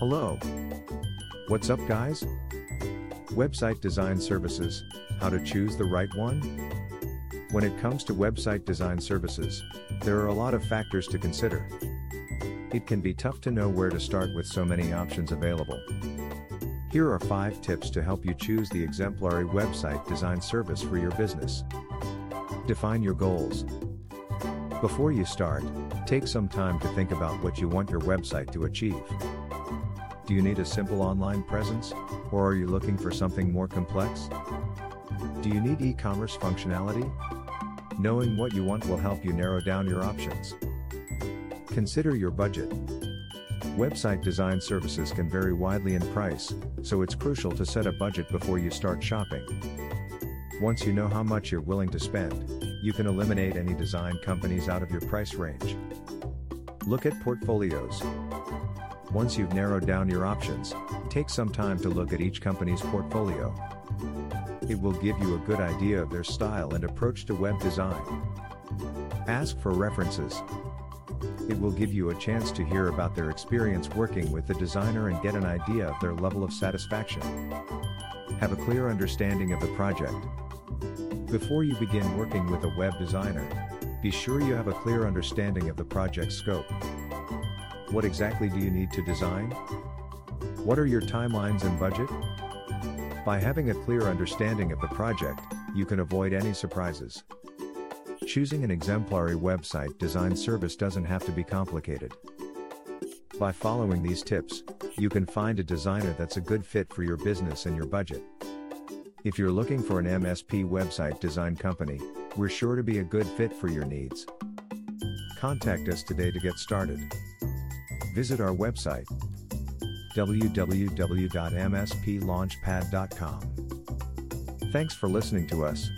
Hello. What's up, guys? Website design services how to choose the right one? When it comes to website design services, there are a lot of factors to consider. It can be tough to know where to start with so many options available. Here are 5 tips to help you choose the exemplary website design service for your business. Define your goals. Before you start, take some time to think about what you want your website to achieve. Do you need a simple online presence, or are you looking for something more complex? Do you need e commerce functionality? Knowing what you want will help you narrow down your options. Consider your budget. Website design services can vary widely in price, so it's crucial to set a budget before you start shopping. Once you know how much you're willing to spend, you can eliminate any design companies out of your price range. Look at portfolios. Once you've narrowed down your options, take some time to look at each company's portfolio. It will give you a good idea of their style and approach to web design. Ask for references. It will give you a chance to hear about their experience working with the designer and get an idea of their level of satisfaction. Have a clear understanding of the project. Before you begin working with a web designer, be sure you have a clear understanding of the project scope. What exactly do you need to design? What are your timelines and budget? By having a clear understanding of the project, you can avoid any surprises. Choosing an exemplary website design service doesn't have to be complicated. By following these tips, you can find a designer that's a good fit for your business and your budget. If you're looking for an MSP website design company, we're sure to be a good fit for your needs. Contact us today to get started. Visit our website www.msplaunchpad.com. Thanks for listening to us.